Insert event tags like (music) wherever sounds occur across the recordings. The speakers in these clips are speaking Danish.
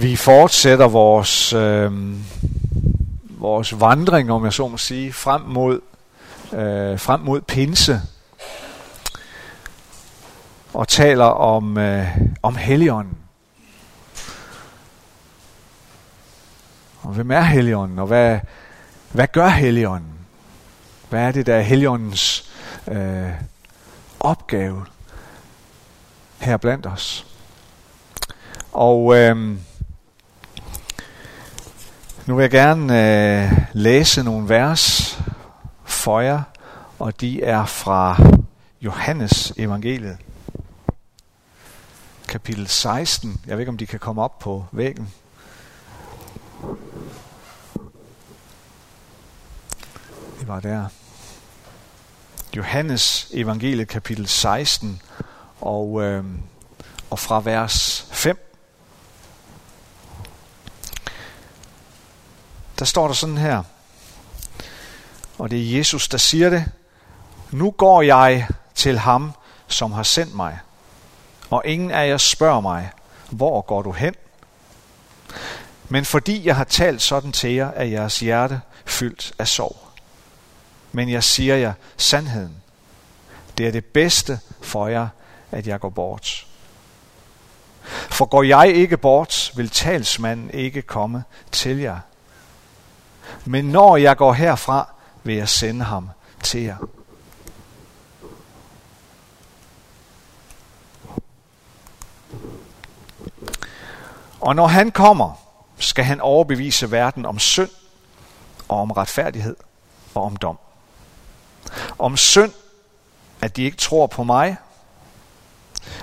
Vi fortsætter vores, øh, vores vandring, om jeg så må sige, frem mod, øh, frem mod pinse. Og taler om, øh, om Helligånden. Og hvem er Helligånden, og hvad, hvad gør Helligånden? Hvad er det, der er Helligåndens øh, opgave her blandt os? Og øh, nu vil jeg gerne øh, læse nogle vers for jer, og de er fra Johannes evangeliet, kapitel 16. Jeg ved ikke, om de kan komme op på væggen. Det var der. Johannes evangeliet kapitel 16 og, øh, og fra vers der står der sådan her, og det er Jesus, der siger det, nu går jeg til ham, som har sendt mig, og ingen af jer spørger mig, hvor går du hen? Men fordi jeg har talt sådan til jer, er jeres hjerte fyldt af sorg. Men jeg siger jer sandheden. Det er det bedste for jer, at jeg går bort. For går jeg ikke bort, vil talsmanden ikke komme til jer. Men når jeg går herfra, vil jeg sende ham til jer. Og når han kommer, skal han overbevise verden om synd og om retfærdighed og om dom. Om synd, at de ikke tror på mig.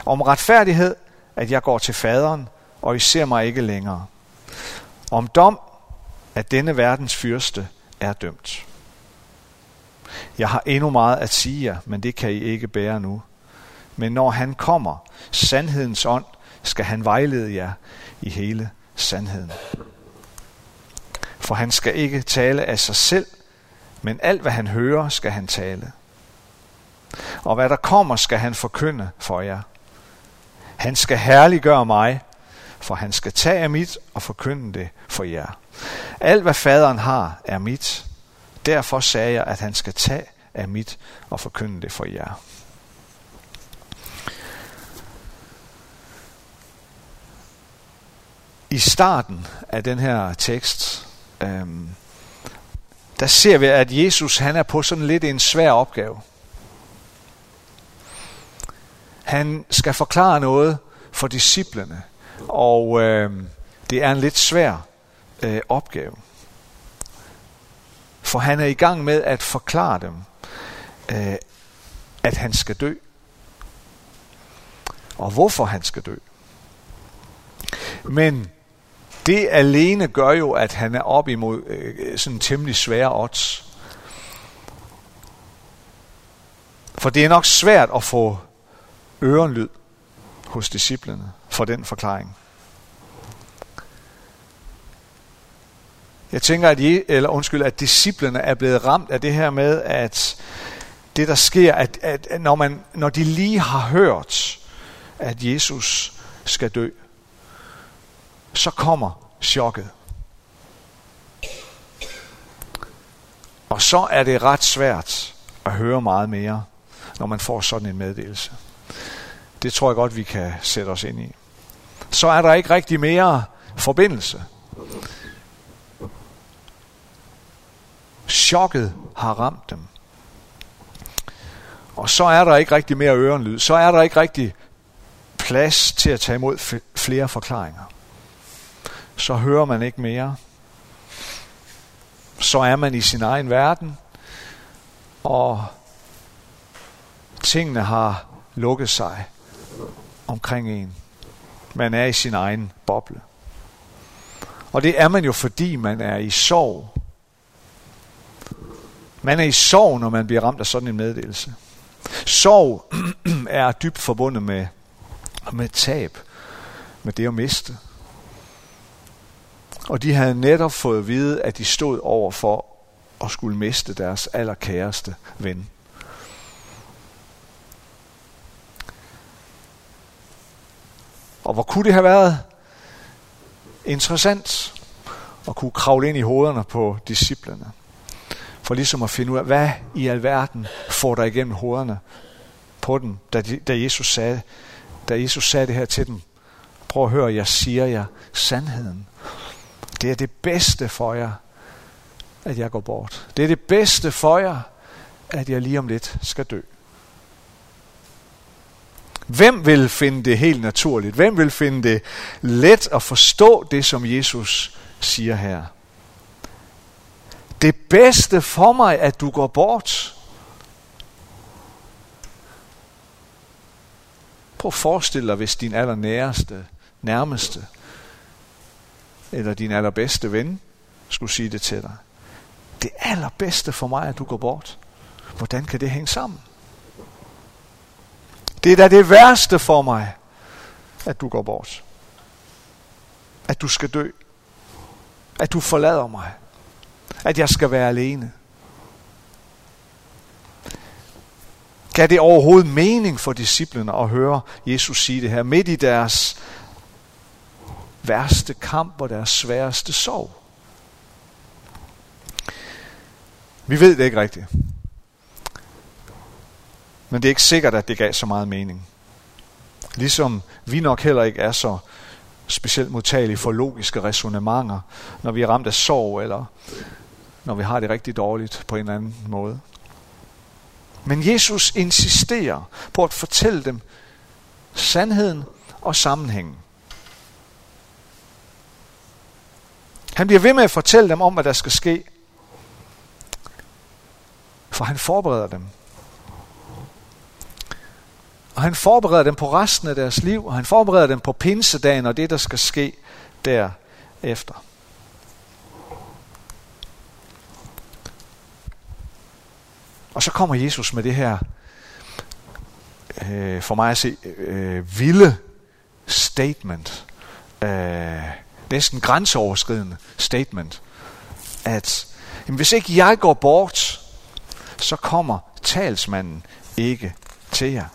Om retfærdighed, at jeg går til faderen, og I ser mig ikke længere. Om dom, at denne verdens fyrste er dømt. Jeg har endnu meget at sige jer, men det kan I ikke bære nu. Men når han kommer, sandhedens ånd, skal han vejlede jer i hele sandheden. For han skal ikke tale af sig selv, men alt hvad han hører, skal han tale. Og hvad der kommer, skal han forkynde for jer. Han skal herliggøre mig, for han skal tage af mit og forkynde det for jer. Alt hvad faderen har, er mit. Derfor sagde jeg, at han skal tage af mit og forkynde det for jer. I starten af den her tekst, øhm, der ser vi, at Jesus han er på sådan lidt en svær opgave. Han skal forklare noget for disciplene, og øh, det er en lidt svær øh, opgave. For han er i gang med at forklare dem, øh, at han skal dø. Og hvorfor han skal dø. Men det alene gør jo, at han er op imod øh, sådan temmelig svære odds. For det er nok svært at få ørenlyd hos disciplene for den forklaring. Jeg tænker, at, I, eller undskyld, at disciplene er blevet ramt af det her med, at det der sker, at, at, at når, man, når de lige har hørt, at Jesus skal dø, så kommer chokket. Og så er det ret svært at høre meget mere, når man får sådan en meddelelse. Det tror jeg godt, vi kan sætte os ind i. Så er der ikke rigtig mere forbindelse. Chokket har ramt dem. Og så er der ikke rigtig mere ørenlyd. Så er der ikke rigtig plads til at tage imod flere forklaringer. Så hører man ikke mere. Så er man i sin egen verden. Og tingene har lukket sig omkring en. Man er i sin egen boble. Og det er man jo, fordi man er i sorg man er i sorg, når man bliver ramt af sådan en meddelelse. Sorg (clears throat) er dybt forbundet med, med tab, med det at miste. Og de havde netop fået at vide, at de stod over for at skulle miste deres allerkæreste ven. Og hvor kunne det have været? interessant at kunne kravle ind i hovederne på disciplerne? For ligesom at finde ud af, hvad i alverden får der igennem hovederne på dem, da, de, da, Jesus sagde, da Jesus sagde det her til dem. Prøv at høre, jeg siger jer sandheden. Det er det bedste for jer, at jeg går bort. Det er det bedste for jer, at jeg lige om lidt skal dø. Hvem vil finde det helt naturligt? Hvem vil finde det let at forstå det, som Jesus siger her? Det bedste for mig, at du går bort. Prøv at forestille dig, hvis din allernæreste, nærmeste, eller din allerbedste ven skulle sige det til dig. Det allerbedste for mig, at du går bort. Hvordan kan det hænge sammen? Det er da det værste for mig, at du går bort. At du skal dø. At du forlader mig. At jeg skal være alene. Kan det overhovedet mening for disciplene at høre Jesus sige det her midt i deres værste kamp og deres sværeste sorg? Vi ved det ikke rigtigt. Men det er ikke sikkert, at det gav så meget mening. Ligesom vi nok heller ikke er så specielt modtagelige for logiske resonemanger, når vi er ramt af sorg, eller når vi har det rigtig dårligt på en eller anden måde. Men Jesus insisterer på at fortælle dem sandheden og sammenhængen. Han bliver ved med at fortælle dem om, hvad der skal ske. For han forbereder dem og han forbereder dem på resten af deres liv, og han forbereder dem på pinsedagen og det, der skal ske derefter. Og så kommer Jesus med det her, øh, for mig at se, øh, vilde statement. Øh, næsten grænseoverskridende statement. At jamen, hvis ikke jeg går bort, så kommer talsmanden ikke til jer.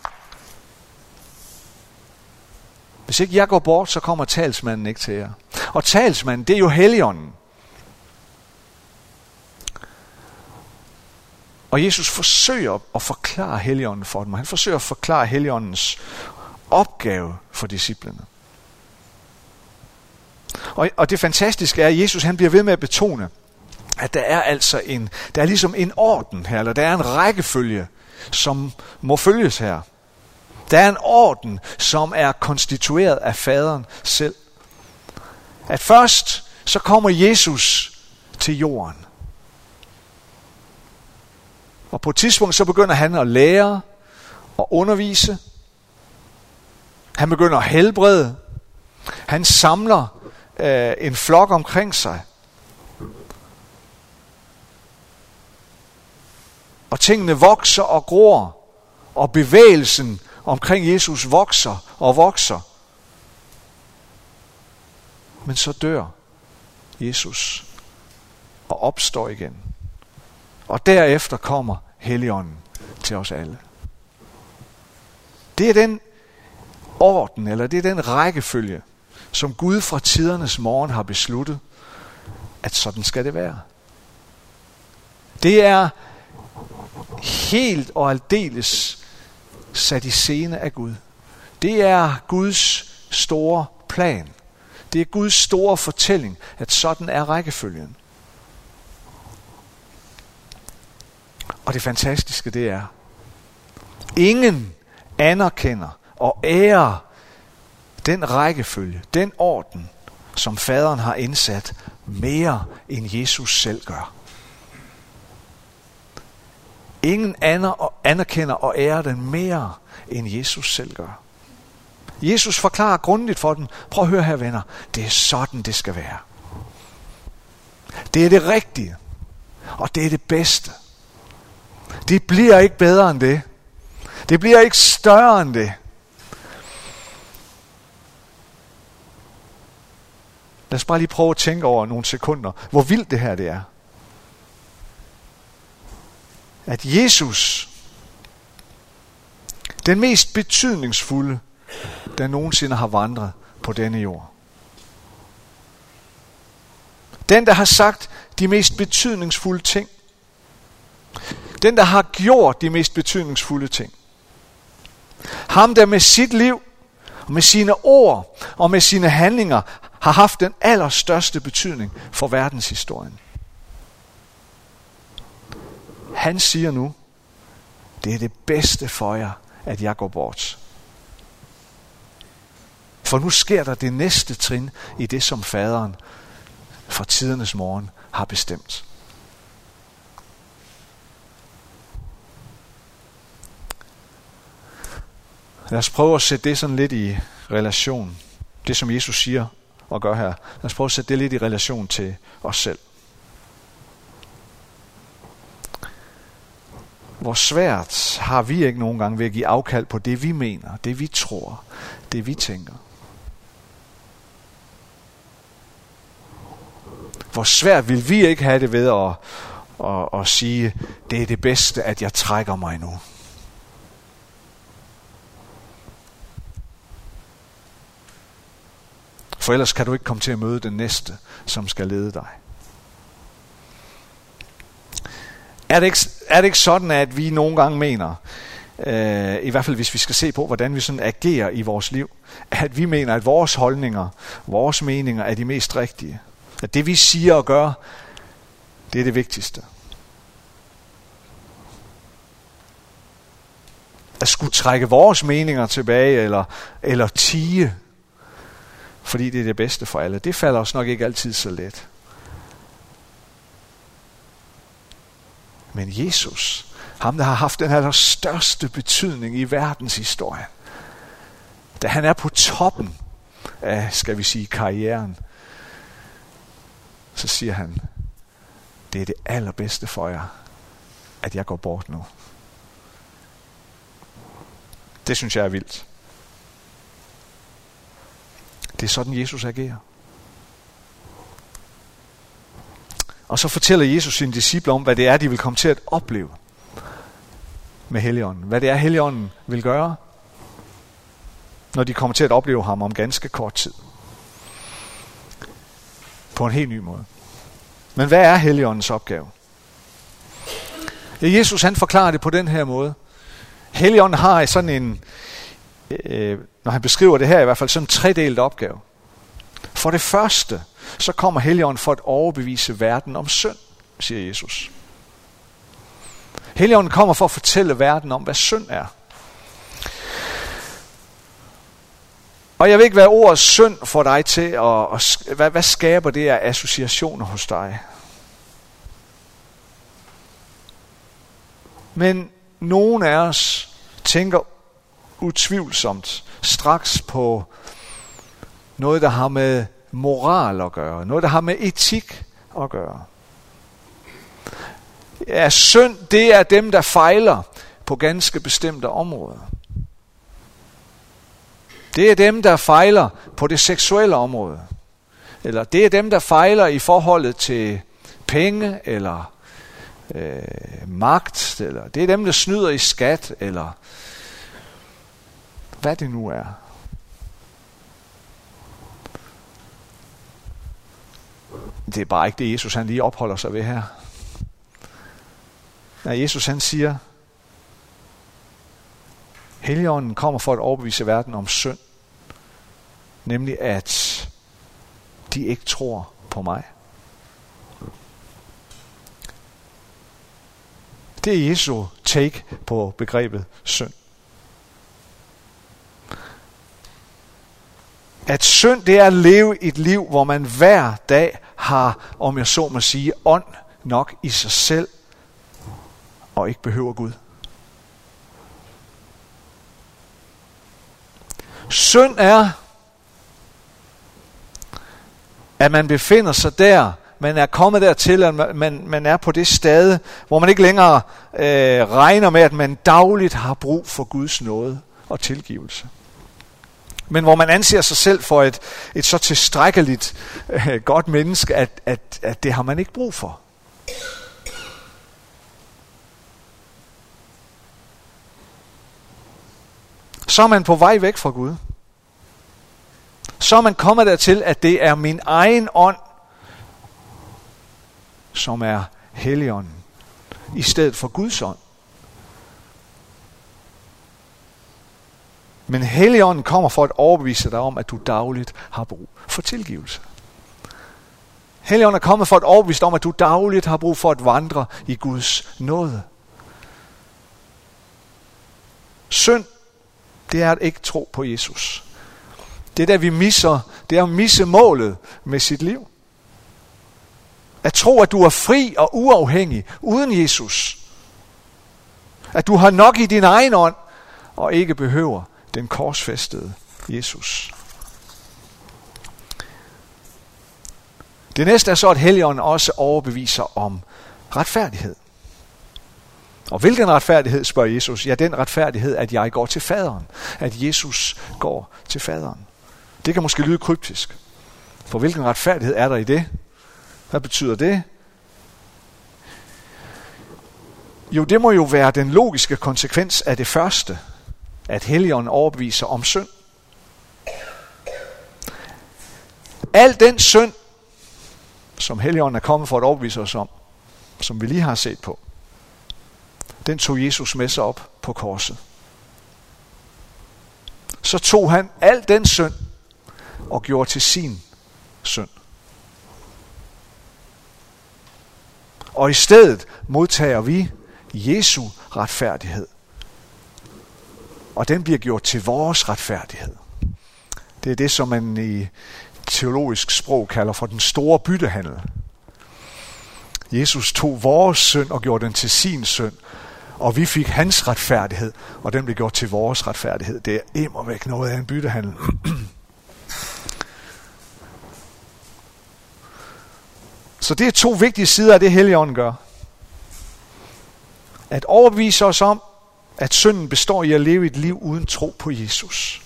Hvis ikke jeg går bort, så kommer talsmanden ikke til jer. Og talsmanden, det er jo heligånden. Og Jesus forsøger at forklare heligånden for dem. Han forsøger at forklare heligåndens opgave for disciplene. Og, og det fantastiske er, at Jesus han bliver ved med at betone, at der er altså en, der er ligesom en orden her, eller der er en rækkefølge, som må følges her. Der er en orden, som er konstitueret af faderen selv. At først så kommer Jesus til jorden. Og på et tidspunkt så begynder han at lære og undervise. Han begynder at helbrede. Han samler øh, en flok omkring sig. Og tingene vokser og gror, og bevægelsen omkring Jesus vokser og vokser. Men så dør Jesus og opstår igen. Og derefter kommer Helligånden til os alle. Det er den orden, eller det er den rækkefølge, som Gud fra tidernes morgen har besluttet, at sådan skal det være. Det er helt og aldeles sat i scene af Gud. Det er Guds store plan. Det er Guds store fortælling, at sådan er rækkefølgen. Og det fantastiske det er, ingen anerkender og ærer den rækkefølge, den orden, som faderen har indsat, mere end Jesus selv gør. Ingen anerkender og ærer den mere, end Jesus selv gør. Jesus forklarer grundigt for dem. Prøv at høre her, venner. Det er sådan, det skal være. Det er det rigtige. Og det er det bedste. Det bliver ikke bedre end det. Det bliver ikke større end det. Lad os bare lige prøve at tænke over nogle sekunder, hvor vildt det her det er at Jesus, den mest betydningsfulde, der nogensinde har vandret på denne jord, Den, der har sagt de mest betydningsfulde ting. Den, der har gjort de mest betydningsfulde ting. Ham, der med sit liv og med sine ord og med sine handlinger har haft den allerstørste betydning for verdenshistorien. Han siger nu, det er det bedste for jer, at jeg går bort. For nu sker der det næste trin i det, som faderen fra tidernes morgen har bestemt. Lad os prøve at sætte det sådan lidt i relation. Det som Jesus siger og gør her. Lad os prøve at sætte det lidt i relation til os selv. Hvor svært har vi ikke nogen gange ved at give afkald på det, vi mener, det vi tror, det vi tænker. Hvor svært vil vi ikke have det ved at, at, at sige, det er det bedste, at jeg trækker mig nu. For ellers kan du ikke komme til at møde den næste, som skal lede dig. Er det ikke, er det ikke sådan, at vi nogle gange mener, øh, i hvert fald hvis vi skal se på, hvordan vi sådan agerer i vores liv, at vi mener, at vores holdninger, vores meninger er de mest rigtige? At det vi siger og gør, det er det vigtigste. At skulle trække vores meninger tilbage, eller, eller tige, fordi det er det bedste for alle, det falder os nok ikke altid så let. Men Jesus, ham der har haft den her største betydning i verdenshistorien, da han er på toppen af, skal vi sige, karrieren, så siger han, det er det allerbedste for jer, at jeg går bort nu. Det synes jeg er vildt. Det er sådan, Jesus agerer. Og så fortæller Jesus sine disciple om, hvad det er, de vil komme til at opleve med Helligånden. Hvad det er, Helligånden vil gøre, når de kommer til at opleve ham om ganske kort tid. På en helt ny måde. Men hvad er Helligåndens opgave? Ja, Jesus han forklarer det på den her måde. Helligånden har sådan en, øh, når han beskriver det her i hvert fald, sådan en tredelt opgave. For det første, så kommer Helligånden for at overbevise verden om synd, siger Jesus. Helligånden kommer for at fortælle verden om, hvad synd er. Og jeg ved ikke, hvad ordet synd får dig til, og, og hvad, hvad skaber det af associationer hos dig? Men nogen af os tænker utvivlsomt straks på noget, der har med moral at gøre. Noget, der har med etik at gøre. Ja, synd, det er dem, der fejler på ganske bestemte områder. Det er dem, der fejler på det seksuelle område. Eller det er dem, der fejler i forholdet til penge, eller øh, magt, eller det er dem, der snyder i skat, eller hvad det nu er. Det er bare ikke det, Jesus han lige opholder sig ved her. Når Jesus han siger, Helligånden kommer for at overbevise verden om synd. Nemlig at de ikke tror på mig. Det er Jesu take på begrebet synd. At synd, det er at leve et liv, hvor man hver dag har, om jeg så må sige, ånd nok i sig selv, og ikke behøver Gud. Synd er, at man befinder sig der, man er kommet dertil, at man, man er på det sted, hvor man ikke længere øh, regner med, at man dagligt har brug for Guds nåde og tilgivelse men hvor man anser sig selv for et, et så tilstrækkeligt øh, godt menneske, at, at, at det har man ikke brug for. Så er man på vej væk fra Gud. Så er man kommet dertil, at det er min egen ånd, som er Helligånden, i stedet for Guds ånd. Men Helligånden kommer for at overbevise dig om, at du dagligt har brug for tilgivelse. Helligånden er kommet for at overbevise dig om, at du dagligt har brug for at vandre i Guds nåde. Synd, det er at ikke tro på Jesus. Det er der, vi misser, det er at misse målet med sit liv. At tro, at du er fri og uafhængig uden Jesus. At du har nok i din egen ånd og ikke behøver den korsfæstede Jesus. Det næste er så, at Helligånden også overbeviser om retfærdighed. Og hvilken retfærdighed, spørger Jesus? Ja, den retfærdighed, at jeg går til faderen. At Jesus går til faderen. Det kan måske lyde kryptisk. For hvilken retfærdighed er der i det? Hvad betyder det? Jo, det må jo være den logiske konsekvens af det første, at Helligånden overbeviser om synd. Al den synd, som Helligånden er kommet for at overbevise os om, som vi lige har set på, den tog Jesus med sig op på korset. Så tog han al den synd og gjorde til sin synd. Og i stedet modtager vi Jesu retfærdighed. Og den bliver gjort til vores retfærdighed. Det er det, som man i teologisk sprog kalder for den store byttehandel. Jesus tog vores synd og gjorde den til sin synd, og vi fik hans retfærdighed, og den blev gjort til vores retfærdighed. Det er immer væk noget af en byttehandel. (clears throat) Så det er to vigtige sider af det, Helligånden gør. At overbevise os om, at synden består i at leve et liv uden tro på Jesus.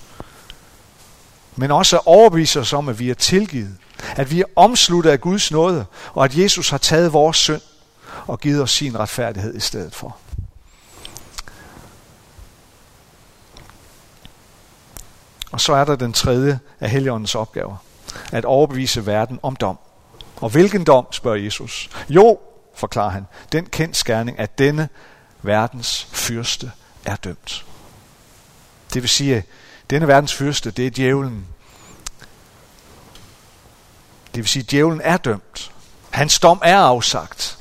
Men også at overbevise os om, at vi er tilgivet. At vi er omsluttet af Guds nåde, og at Jesus har taget vores synd og givet os sin retfærdighed i stedet for. Og så er der den tredje af Helligåndens opgaver. At overbevise verden om dom. Og hvilken dom, spørger Jesus. Jo, forklarer han, den kendt skærning, at denne verdens fyrste er dømt. Det vil sige, at denne verdens fyrste, det er djævlen. Det vil sige, at djævlen er dømt. Hans dom er afsagt.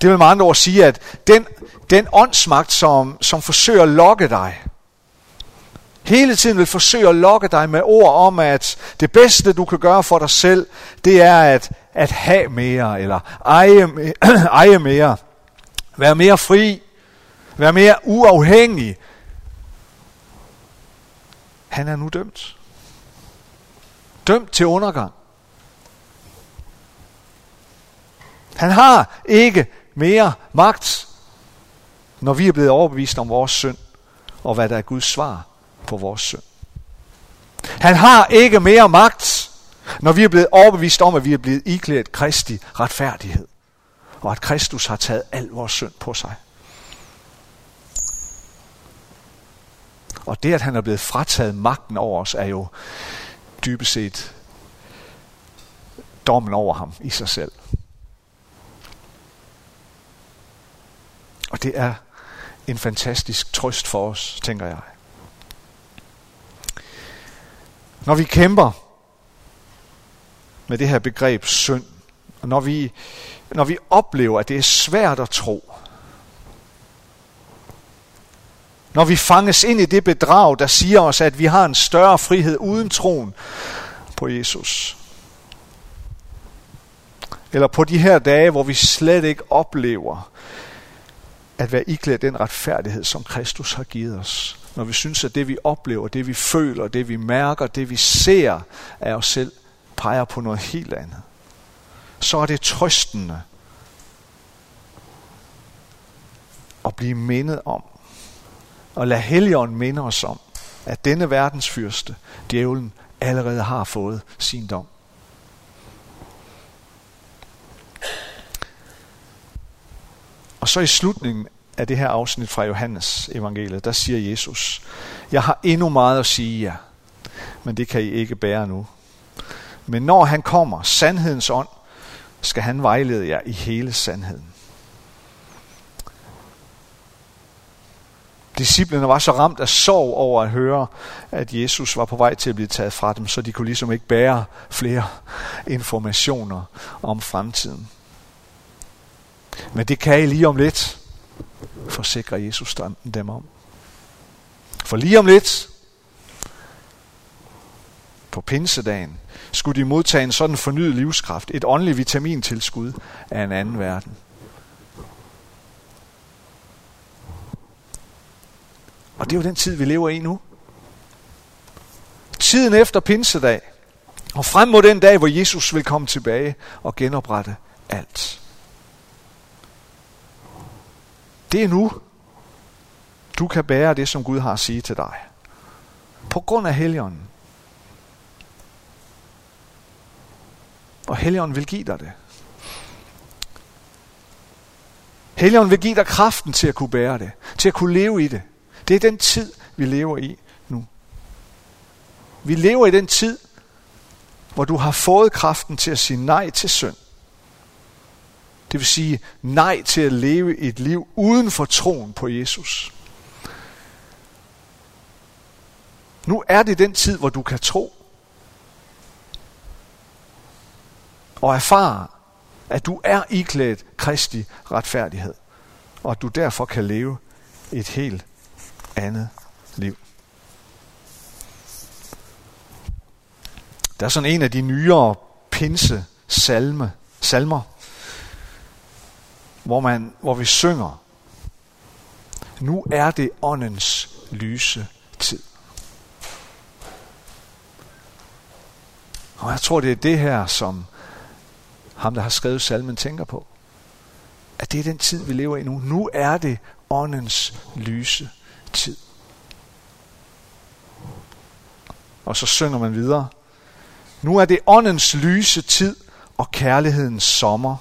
Det vil med andre ord sige, at den, den åndsmagt, som, som forsøger at lokke dig, hele tiden vil forsøge at lokke dig med ord om, at det bedste, du kan gøre for dig selv, det er at, at have mere, eller eje, (clears throat) eje mere, være mere fri, være mere uafhængig. Han er nu dømt. Dømt til undergang. Han har ikke mere magt, når vi er blevet overbevist om vores synd, og hvad der er Guds svar på vores synd. Han har ikke mere magt, når vi er blevet overbevist om, at vi er blevet iklædt Kristi retfærdighed, og at Kristus har taget al vores synd på sig. Og det, at han er blevet frataget magten over os, er jo dybest set dommen over ham i sig selv. Og det er en fantastisk trøst for os, tænker jeg. Når vi kæmper med det her begreb synd, og når vi, når vi oplever, at det er svært at tro, når vi fanges ind i det bedrag, der siger os, at vi har en større frihed uden troen på Jesus. Eller på de her dage, hvor vi slet ikke oplever at være iklædt den retfærdighed, som Kristus har givet os når vi synes, at det vi oplever, det vi føler, det vi mærker, det vi ser af os selv, peger på noget helt andet. Så er det trøstende at blive mindet om, og lad Helligånden minde os om, at denne verdens fyrste, djævlen, allerede har fået sin dom. Og så i slutningen af det her afsnit fra Johannes evangeliet, der siger Jesus, jeg har endnu meget at sige jer, men det kan I ikke bære nu. Men når han kommer, sandhedens ånd, skal han vejlede jer i hele sandheden. Disciplene var så ramt af sorg over at høre, at Jesus var på vej til at blive taget fra dem, så de kunne ligesom ikke bære flere informationer om fremtiden. Men det kan I lige om lidt, forsikrer Jesus dem om. For lige om lidt, på pinsedagen, skulle de modtage en sådan fornyet livskraft, et åndeligt vitamintilskud af en anden verden. Og det er jo den tid, vi lever i nu. Tiden efter pinsedag, og frem mod den dag, hvor Jesus vil komme tilbage og genoprette alt. Det er nu, du kan bære det, som Gud har at sige til dig. På grund af Helligånden. Og Helligånden vil give dig det. Helligånden vil give dig kraften til at kunne bære det. Til at kunne leve i det. Det er den tid, vi lever i nu. Vi lever i den tid, hvor du har fået kraften til at sige nej til synd. Det vil sige nej til at leve et liv uden for troen på Jesus. Nu er det den tid, hvor du kan tro og erfare, at du er iklædt kristi retfærdighed, og at du derfor kan leve et helt andet liv. Der er sådan en af de nyere pinse salme, salmer, hvor, man, hvor vi synger, nu er det åndens lyse tid. Og jeg tror, det er det her, som ham, der har skrevet salmen, tænker på. At det er den tid, vi lever i nu. Nu er det åndens lyse tid. Og så synger man videre. Nu er det åndens lyse tid og kærlighedens sommer,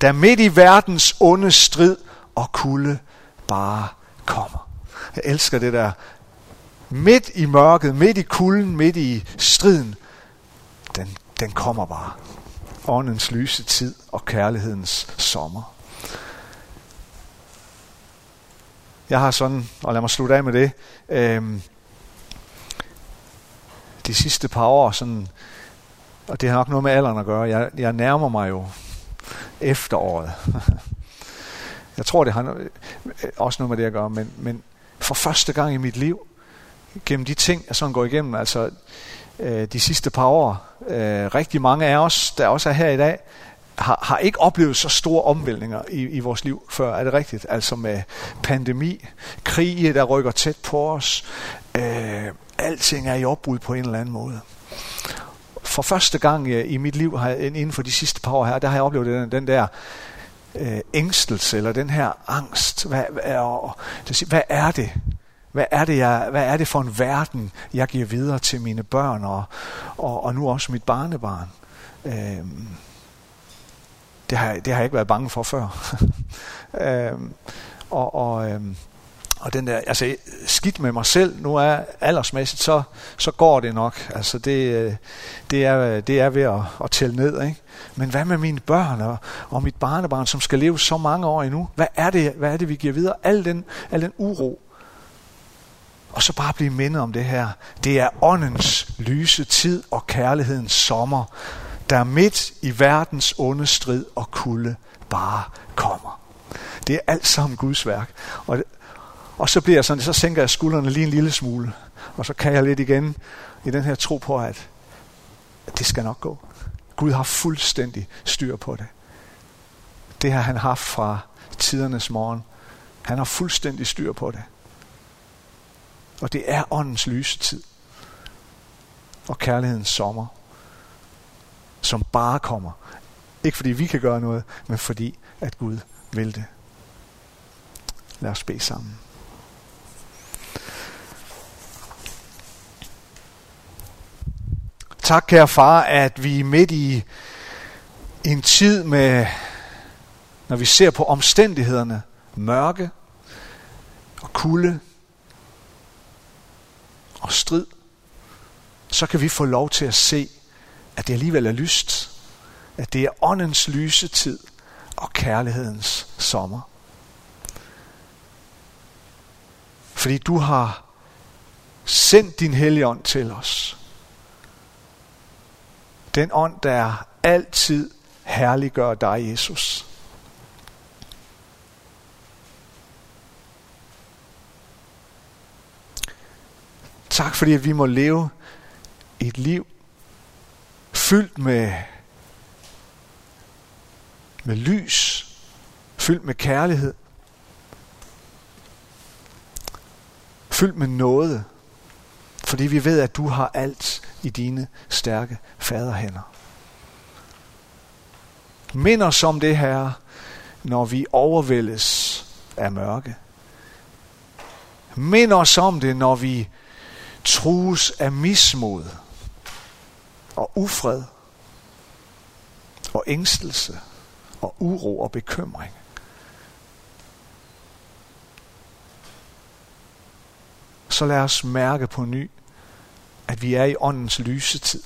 der midt i verdens onde strid og kulde bare kommer. Jeg elsker det der. Midt i mørket, midt i kulden, midt i striden, den, den kommer bare. Åndens lyse tid og kærlighedens sommer. Jeg har sådan, og lad mig slutte af med det, øh, de sidste par år, sådan, og det har nok noget med alderen at gøre, jeg, jeg nærmer mig jo efteråret. (laughs) jeg tror, det har noget, øh, også noget med det at gøre, men, men for første gang i mit liv, gennem de ting, jeg sådan går igennem, altså øh, de sidste par år, øh, rigtig mange af os, der også er her i dag, har, har ikke oplevet så store omvæltninger i, i vores liv før, er det rigtigt? Altså med pandemi, krige, der rykker tæt på os, øh, alting er i opbrud på en eller anden måde. For første gang øh, i mit liv, har jeg, inden for de sidste par år her, der har jeg oplevet den, den der øh, ængstelse, eller den her angst. Hvad, hvad, hvad er det? Hvad er det, jeg, hvad er det for en verden, jeg giver videre til mine børn, og, og, og nu også mit barnebarn? Øh, det har, det har jeg ikke været bange for før. (laughs) øhm, og, og, øhm, og den der, altså skidt med mig selv, nu er aldersmæssigt, så, så går det nok. Altså det, øh, det, er, det er ved at, at tælle ned, ikke? Men hvad med mine børn og, og mit barnebarn, som skal leve så mange år endnu? Hvad er det, hvad er det vi giver videre? Al den, al den uro. Og så bare blive mindet om det her. Det er åndens lyse tid og kærlighedens sommer, der midt i verdens onde strid og kulde bare kommer. Det er alt sammen Guds værk. Og, og så bliver jeg sådan, så sænker jeg skuldrene lige en lille smule. Og så kan jeg lidt igen i den her tro på, at det skal nok gå. Gud har fuldstændig styr på det. Det har han haft fra tidernes morgen. Han har fuldstændig styr på det. Og det er åndens lyse tid. Og kærlighedens sommer som bare kommer. Ikke fordi vi kan gøre noget, men fordi at Gud vil det. Lad os bede sammen. Tak, kære far, at vi er midt i en tid med, når vi ser på omstændighederne, mørke og kulde og strid, så kan vi få lov til at se at det alligevel er lyst, at det er åndens lyse tid og kærlighedens sommer. Fordi du har sendt din hellige ånd til os. Den ånd, der altid herliggør dig, Jesus. Tak fordi at vi må leve et liv fyldt med, med lys, fyldt med kærlighed, fyldt med noget, fordi vi ved, at du har alt i dine stærke faderhænder. Mind os om det her, når vi overvældes af mørke. Mind os om det, når vi trues af mismod og ufred og ængstelse og uro og bekymring. Så lad os mærke på ny, at vi er i åndens lysetid.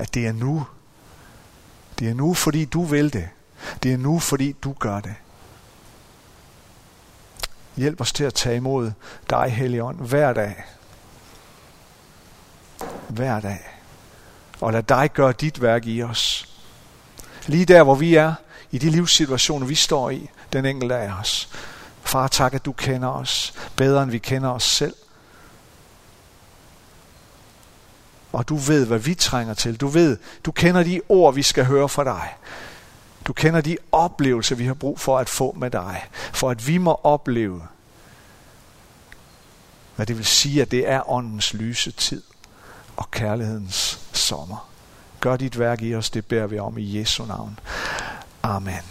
At det er nu. Det er nu, fordi du vil det. Det er nu, fordi du gør det. Hjælp os til at tage imod dig, Helligånd, hver dag hver dag. Og lad dig gøre dit værk i os. Lige der, hvor vi er, i de livssituationer, vi står i, den enkelte af os. Far, tak, at du kender os bedre, end vi kender os selv. Og du ved, hvad vi trænger til. Du ved, du kender de ord, vi skal høre fra dig. Du kender de oplevelser, vi har brug for at få med dig. For at vi må opleve, hvad det vil sige, at det er åndens lyse tid og kærlighedens sommer. Gør dit værk i os, det bærer vi om i Jesu navn. Amen.